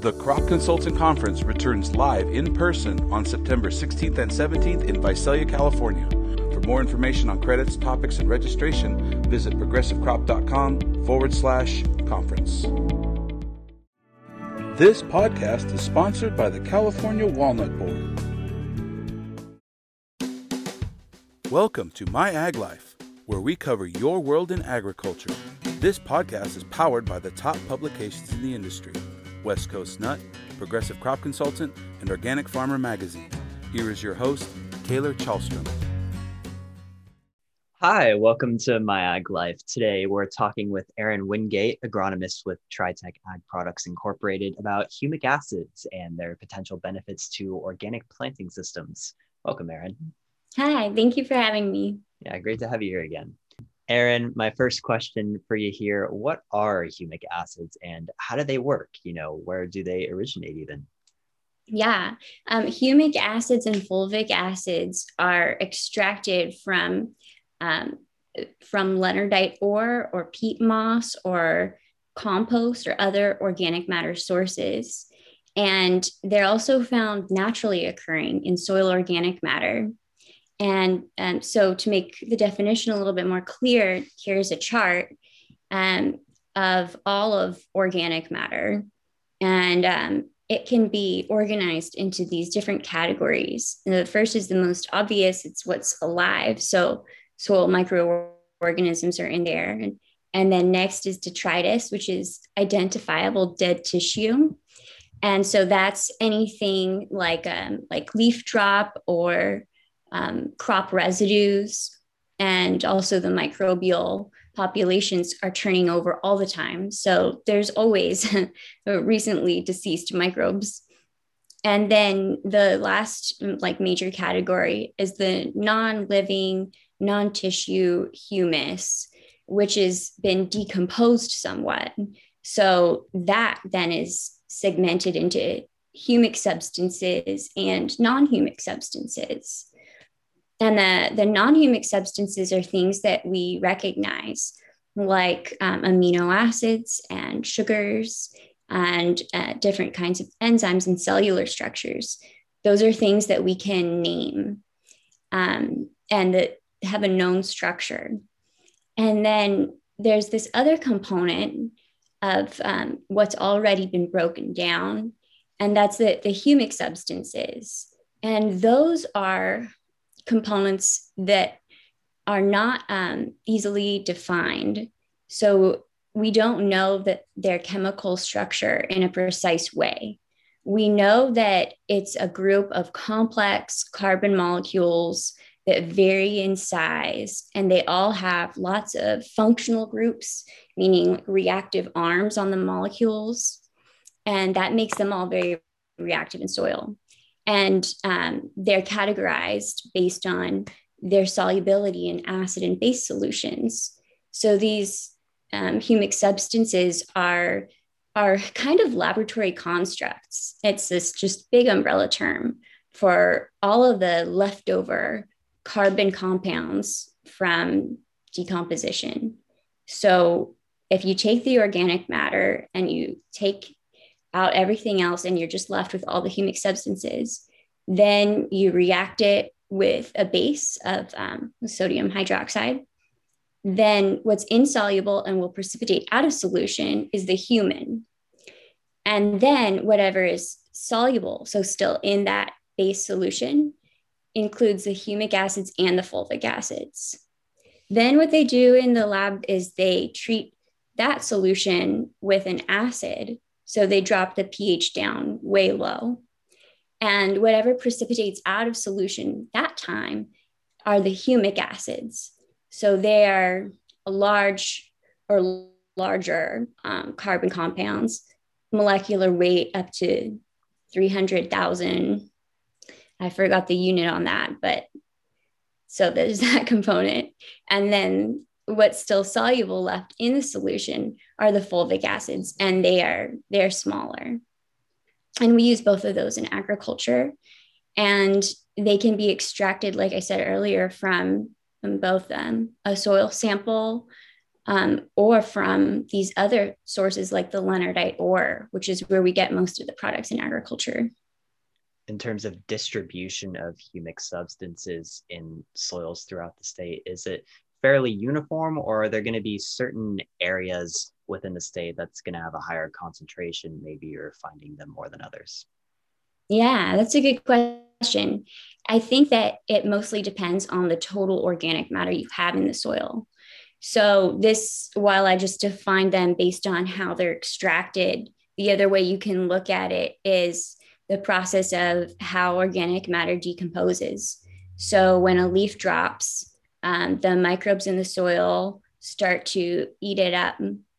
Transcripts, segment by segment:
The Crop Consultant Conference returns live in person on September 16th and 17th in Visalia, California. For more information on credits, topics, and registration, visit progressivecrop.com forward slash conference. This podcast is sponsored by the California Walnut Board. Welcome to My Ag Life, where we cover your world in agriculture. This podcast is powered by the top publications in the industry West Coast Nut, Progressive Crop Consultant, and Organic Farmer Magazine. Here is your host, Taylor Chalstrom. Hi, welcome to My Ag Life. Today we're talking with Aaron Wingate, agronomist with Tritech Ag Products Incorporated, about humic acids and their potential benefits to organic planting systems. Welcome, Aaron. Hi, thank you for having me. Yeah, great to have you here again. Aaron, my first question for you here What are humic acids and how do they work? You know, where do they originate even? Yeah, um, humic acids and fulvic acids are extracted from um, from leonardite ore or peat moss or compost or other organic matter sources. And they're also found naturally occurring in soil organic matter. And um, so, to make the definition a little bit more clear, here's a chart um, of all of organic matter. And um, it can be organized into these different categories. And the first is the most obvious it's what's alive. So, soil microorganisms are in there. And, and then next is detritus, which is identifiable dead tissue. And so that's anything like um, like leaf drop or um, crop residues, and also the microbial populations are turning over all the time. So there's always recently deceased microbes. And then the last like major category is the non-living, non-tissue humus, which has been decomposed somewhat. So that then is segmented into humic substances and non-humic substances. And the, the non humic substances are things that we recognize, like um, amino acids and sugars and uh, different kinds of enzymes and cellular structures. Those are things that we can name um, and that have a known structure. And then there's this other component of um, what's already been broken down, and that's the, the humic substances. And those are components that are not um, easily defined. So we don't know that their chemical structure in a precise way. We know that it's a group of complex carbon molecules that vary in size, and they all have lots of functional groups, meaning reactive arms on the molecules. And that makes them all very reactive in soil and um, they're categorized based on their solubility in acid and base solutions. So these um, humic substances are are kind of laboratory constructs. It's this just big umbrella term for all of the leftover carbon compounds from decomposition. So if you take the organic matter and you take out everything else and you're just left with all the humic substances. Then you react it with a base of um, sodium hydroxide. Then what's insoluble and will precipitate out of solution is the humin. And then whatever is soluble, so still in that base solution, includes the humic acids and the fulvic acids. Then what they do in the lab is they treat that solution with an acid so they drop the pH down way low. And whatever precipitates out of solution that time are the humic acids. So they are a large or larger um, carbon compounds, molecular weight up to 300,000. I forgot the unit on that, but so there's that component. And then what's still soluble left in the solution are the fulvic acids and they are they're smaller and we use both of those in agriculture and they can be extracted like i said earlier from, from both um, a soil sample um, or from these other sources like the Leonardite ore, which is where we get most of the products in agriculture. In terms of distribution of humic substances in soils throughout the state, is it fairly uniform or are there going to be certain areas within the state that's going to have a higher concentration? Maybe you're finding them more than others. Yeah, that's a good question. I think that it mostly depends on the total organic matter you have in the soil. So, this, while I just defined them based on how they're extracted, the other way you can look at it is the process of how organic matter decomposes. So, when a leaf drops, um, the microbes in the soil start to eat it up.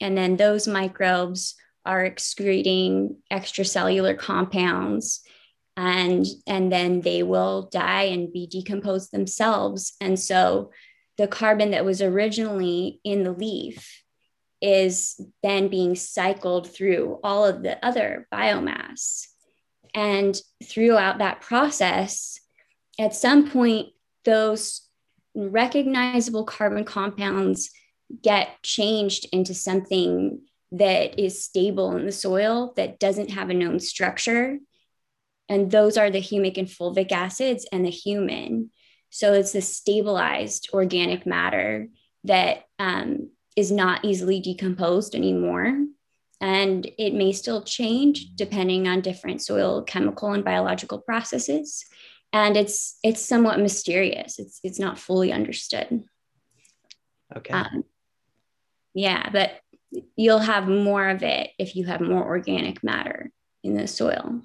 And then those microbes are excreting extracellular compounds and and then they will die and be decomposed themselves and so the carbon that was originally in the leaf is then being cycled through all of the other biomass and throughout that process at some point those recognizable carbon compounds get changed into something that is stable in the soil that doesn't have a known structure and those are the humic and fulvic acids and the humin. So it's the stabilized organic matter that um, is not easily decomposed anymore. And it may still change depending on different soil chemical and biological processes. And it's it's somewhat mysterious. It's it's not fully understood. Okay. Um, yeah, but you'll have more of it if you have more organic matter in the soil.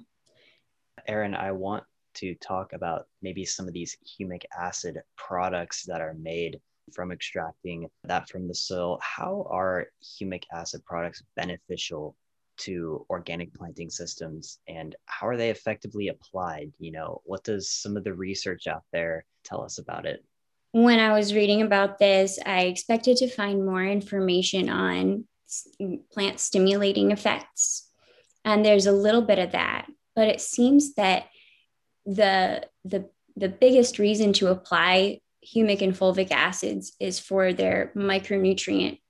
Erin, I want to talk about maybe some of these humic acid products that are made from extracting that from the soil. How are humic acid products beneficial to organic planting systems and how are they effectively applied? You know, what does some of the research out there tell us about it? When I was reading about this, I expected to find more information on plant stimulating effects. And there's a little bit of that but it seems that the the the biggest reason to apply humic and fulvic acids is for their micronutrient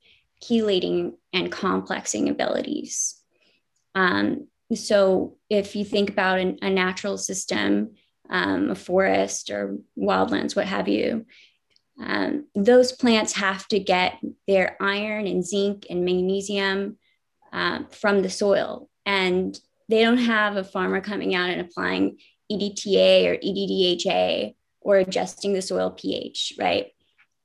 chelating and complexing abilities. Um, so if you think about an, a natural system, um, a forest or wildlands, what have you, um, those plants have to get their iron and zinc and magnesium uh, from the soil. And they don't have a farmer coming out and applying EDTA or EDDHA or adjusting the soil pH, right?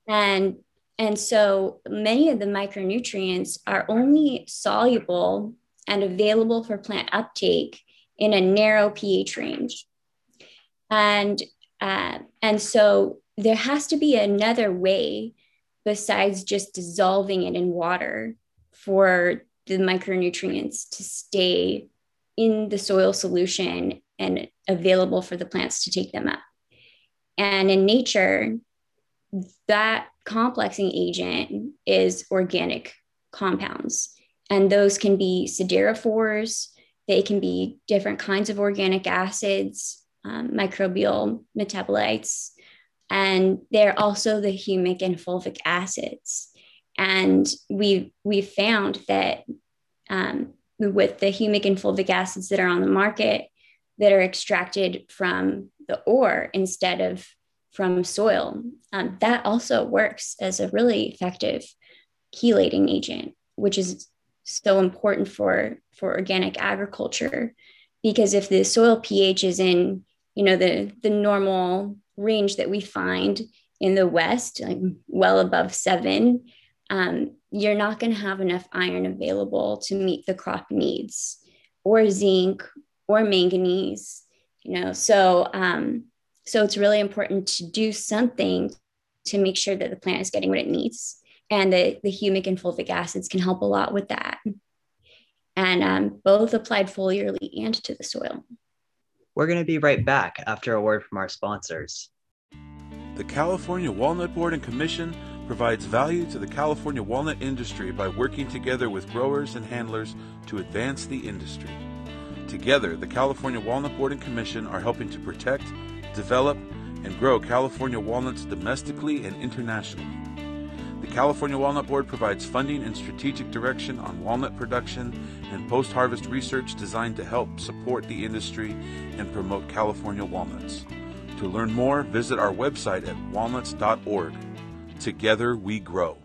And and so many of the micronutrients are only soluble and available for plant uptake in a narrow pH range. And uh, and so there has to be another way besides just dissolving it in water for the micronutrients to stay in the soil solution and available for the plants to take them up. And in nature, that complexing agent is organic compounds. And those can be siderophores, they can be different kinds of organic acids, um, microbial metabolites, and they're also the humic and fulvic acids. And we we found that um, with the humic and fulvic acids that are on the market that are extracted from the ore instead of from soil. Um, that also works as a really effective chelating agent, which is so important for, for organic agriculture. Because if the soil pH is in, you know, the, the normal range that we find in the West, like well above seven, um, you're not going to have enough iron available to meet the crop needs or zinc or manganese you know so um, so it's really important to do something to make sure that the plant is getting what it needs and the, the humic and fulvic acids can help a lot with that and um, both applied foliarly and to the soil we're going to be right back after a word from our sponsors the california walnut board and commission provides value to the California walnut industry by working together with growers and handlers to advance the industry. Together, the California Walnut Board and Commission are helping to protect, develop, and grow California walnuts domestically and internationally. The California Walnut Board provides funding and strategic direction on walnut production and post harvest research designed to help support the industry and promote California walnuts. To learn more, visit our website at walnuts.org. Together we grow.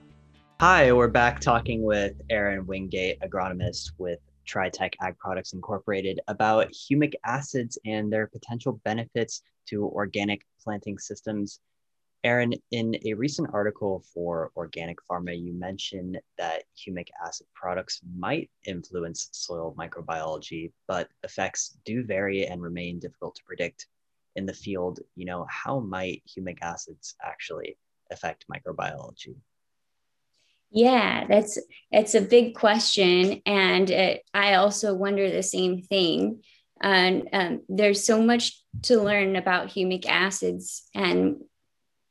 Hi, we're back talking with Aaron Wingate, agronomist with TriTech Ag Products Incorporated, about humic acids and their potential benefits to organic planting systems. Aaron, in a recent article for Organic Farmer, you mentioned that humic acid products might influence soil microbiology, but effects do vary and remain difficult to predict in the field. You know, how might humic acids actually affect microbiology? Yeah, that's it's a big question, and it, I also wonder the same thing. And um, there's so much to learn about humic acids, and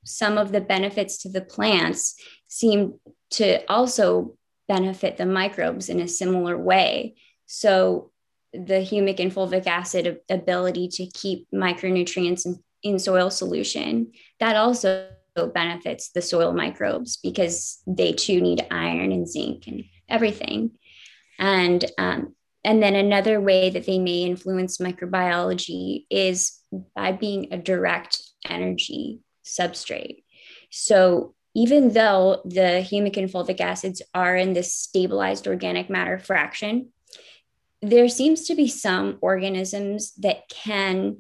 some of the benefits to the plants seem to also benefit the microbes in a similar way. So, the humic and fulvic acid ability to keep micronutrients in, in soil solution that also benefits the soil microbes because they too need iron and zinc and everything. And um, and then another way that they may influence microbiology is by being a direct energy substrate. So even though the humic and fulvic acids are in this stabilized organic matter fraction, there seems to be some organisms that can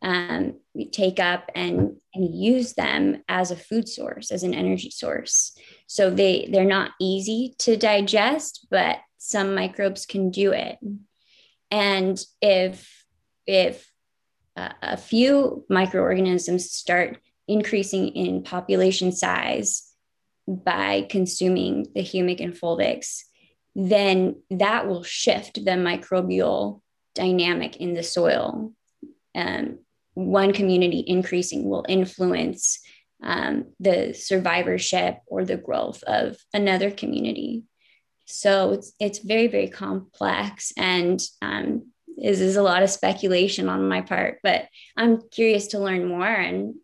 um, take up and, and use them as a food source, as an energy source. So they, they're not easy to digest, but some microbes can do it. And if, if uh, a few microorganisms start increasing in population size by consuming the humic and fulvics, then that will shift the microbial dynamic in the soil. Um, one community increasing will influence um, the survivorship or the growth of another community. So it's, it's very, very complex and um, is, is a lot of speculation on my part, but I'm curious to learn more and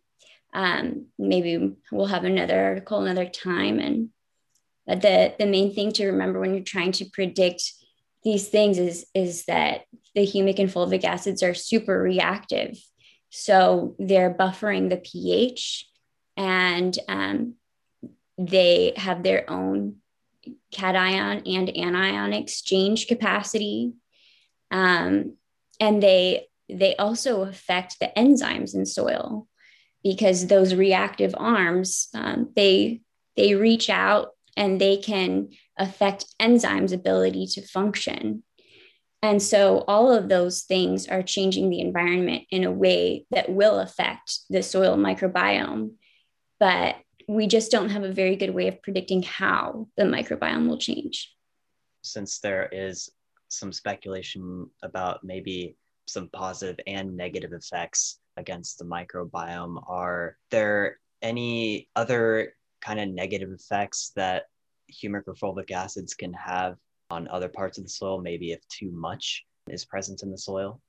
um, maybe we'll have another article another time. And but the, the main thing to remember when you're trying to predict these things is, is that the humic and fulvic acids are super reactive so they're buffering the pH and um, they have their own cation and anion exchange capacity. Um, and they they also affect the enzymes in soil because those reactive arms um, they they reach out and they can affect enzymes ability to function and so all of those things are changing the environment in a way that will affect the soil microbiome. But we just don't have a very good way of predicting how the microbiome will change. Since there is some speculation about maybe some positive and negative effects against the microbiome, are there any other kind of negative effects that humic fulvic acids can have on other parts of the soil, maybe if too much is present in the soil?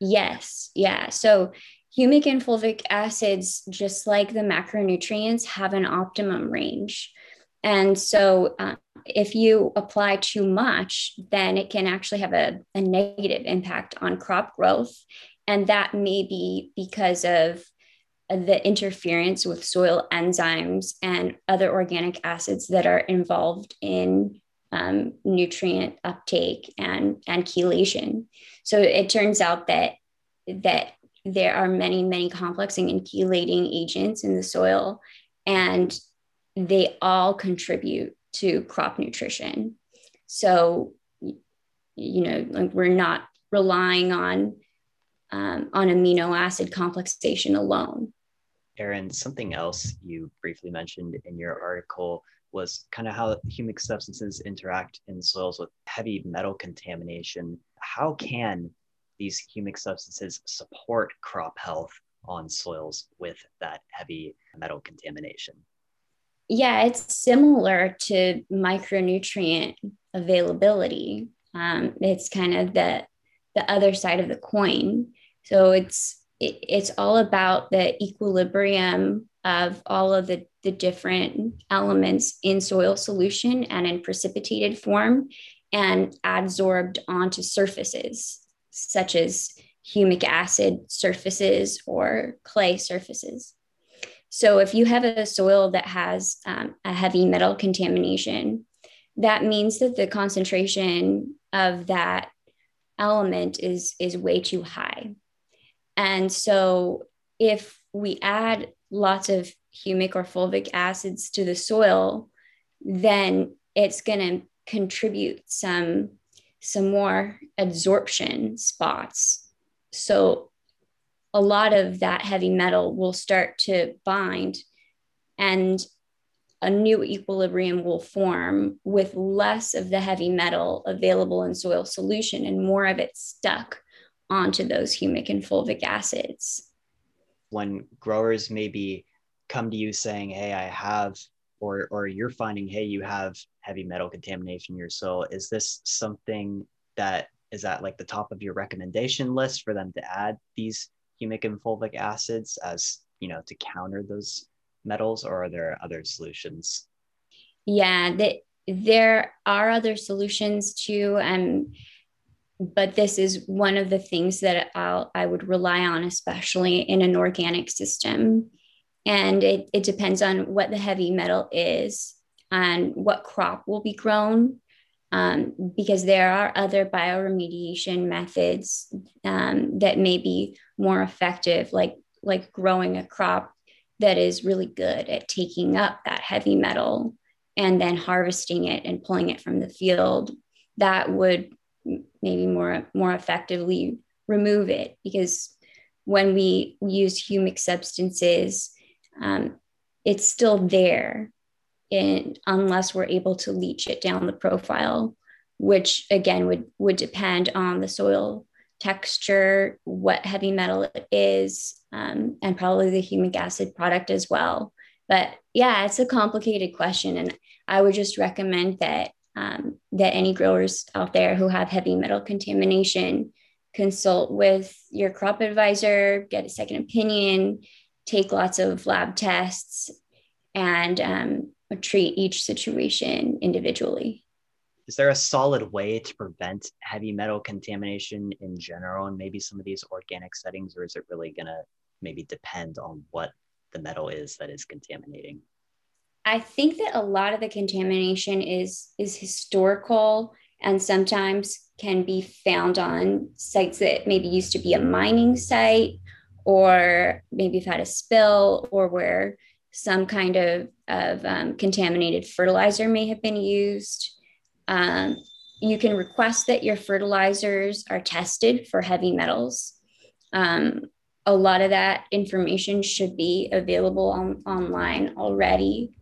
Yes. Yeah. So humic and fulvic acids, just like the macronutrients, have an optimum range. And so uh, if you apply too much, then it can actually have a, a negative impact on crop growth. And that may be because of the interference with soil enzymes and other organic acids that are involved in um, nutrient uptake and, and chelation. So it turns out that, that there are many, many complexing and chelating agents in the soil, and they all contribute to crop nutrition. So, you know, like we're not relying on um, on amino acid complexation alone. Erin, something else you briefly mentioned in your article was kind of how humic substances interact in soils with heavy metal contamination. How can these humic substances support crop health on soils with that heavy metal contamination? Yeah, it's similar to micronutrient availability. Um, it's kind of the the other side of the coin. So it's it, it's all about the equilibrium of all of the, the different elements in soil solution and in precipitated form and adsorbed onto surfaces such as humic acid surfaces or clay surfaces. So if you have a soil that has um, a heavy metal contamination, that means that the concentration of that element is is way too high. And so if we add lots of humic or fulvic acids to the soil, then it's going to contribute some some more adsorption spots. So a lot of that heavy metal will start to bind and a new equilibrium will form with less of the heavy metal available in soil solution and more of it stuck onto those humic and fulvic acids. When growers maybe come to you saying, Hey, I have, or, or you're finding, Hey, you have heavy metal contamination in your soil, is this something that is at like the top of your recommendation list for them to add these humic and fulvic acids as, you know, to counter those metals or are there other solutions? Yeah, that there are other solutions too. Um, but this is one of the things that I'll, I would rely on, especially in an organic system. And it, it depends on what the heavy metal is and what crop will be grown. Um, because there are other bioremediation methods um, that may be more effective, like like growing a crop that is really good at taking up that heavy metal and then harvesting it and pulling it from the field that would maybe more more effectively remove it because when we use humic substances um, it's still there in, unless we're able to leach it down the profile which again would would depend on the soil texture, what heavy metal it is, um, and probably the humic acid product as well. But yeah, it's a complicated question, and I would just recommend that um, that any growers out there who have heavy metal contamination consult with your crop advisor, get a second opinion, take lots of lab tests, and um, treat each situation individually. Is there a solid way to prevent heavy metal contamination in general and maybe some of these organic settings or is it really going to maybe depend on what the metal is that is contaminating i think that a lot of the contamination is is historical and sometimes can be found on sites that maybe used to be a mining site or maybe have had a spill or where some kind of, of um, contaminated fertilizer may have been used um, you can request that your fertilizers are tested for heavy metals. Um, a lot of that information should be available on, online already.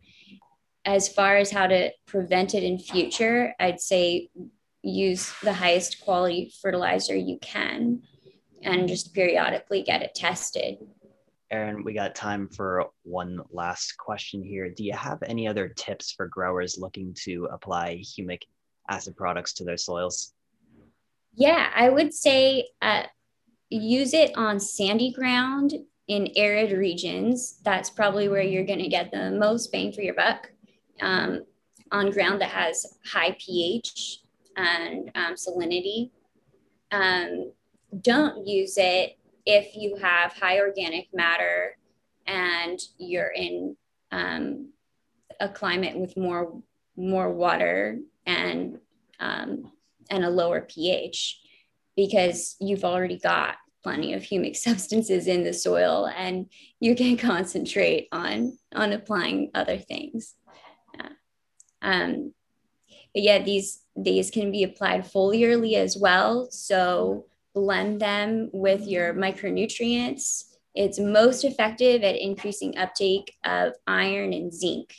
As far as how to prevent it in future, I'd say use the highest quality fertilizer you can and just periodically get it tested. Erin, we got time for one last question here. Do you have any other tips for growers looking to apply humic acid products to their soils? Yeah, I would say uh, use it on sandy ground in arid regions. That's probably where you're going to get the most bang for your buck. Um, on ground that has high pH and um, salinity. Um, don't use it if you have high organic matter and you're in um, a climate with more more water and um, and a lower pH because you've already got plenty of humic substances in the soil and you can concentrate on on applying other things. Um, but yeah these these can be applied foliarly as well so blend them with your micronutrients it's most effective at increasing uptake of iron and zinc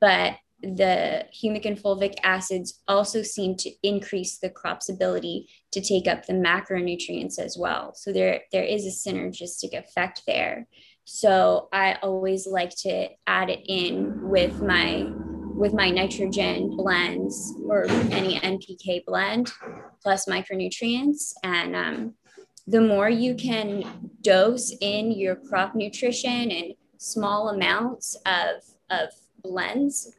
but the humic and fulvic acids also seem to increase the crop's ability to take up the macronutrients as well. So there, there is a synergistic effect there. So I always like to add it in with my with my nitrogen blends or any NPK blend plus micronutrients. And um, the more you can dose in your crop nutrition and small amounts of, of blends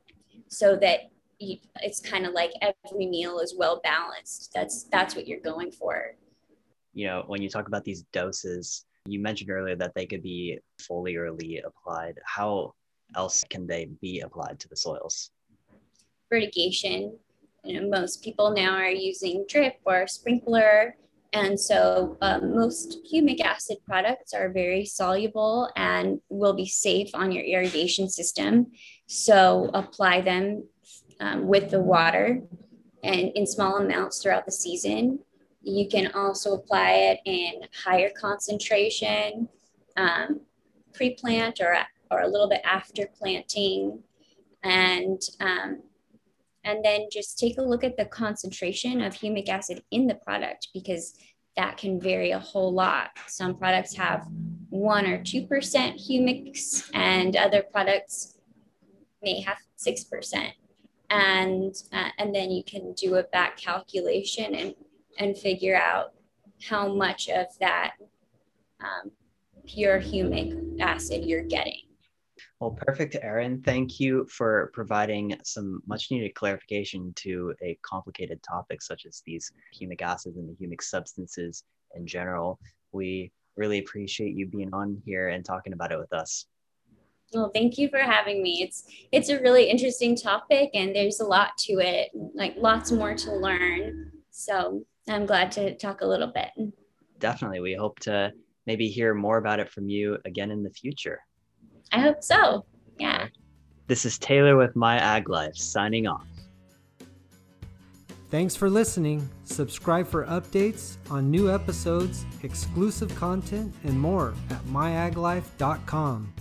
so that you, it's kind of like every meal is well balanced. That's that's what you're going for. You know, when you talk about these doses, you mentioned earlier that they could be foliarly applied. How else can they be applied to the soils? Fertigation. You know, most people now are using drip or sprinkler. And so um, most humic acid products are very soluble and will be safe on your irrigation system. So apply them um, with the water and in small amounts throughout the season. You can also apply it in higher concentration um, pre-plant or, or a little bit after planting. And, um, and then just take a look at the concentration of humic acid in the product because that can vary a whole lot. Some products have one or 2% humics and other products may have 6% and uh, and then you can do a back calculation and and figure out how much of that um, pure humic acid you're getting. Well, perfect, Erin. Thank you for providing some much needed clarification to a complicated topic such as these humic acids and the humic substances in general. We really appreciate you being on here and talking about it with us. Well, thank you for having me. It's it's a really interesting topic and there's a lot to it, like lots more to learn. So I'm glad to talk a little bit. Definitely. We hope to maybe hear more about it from you again in the future. I hope so. Yeah. This is Taylor with My Ag Life signing off. Thanks for listening. Subscribe for updates on new episodes, exclusive content, and more at myaglife.com.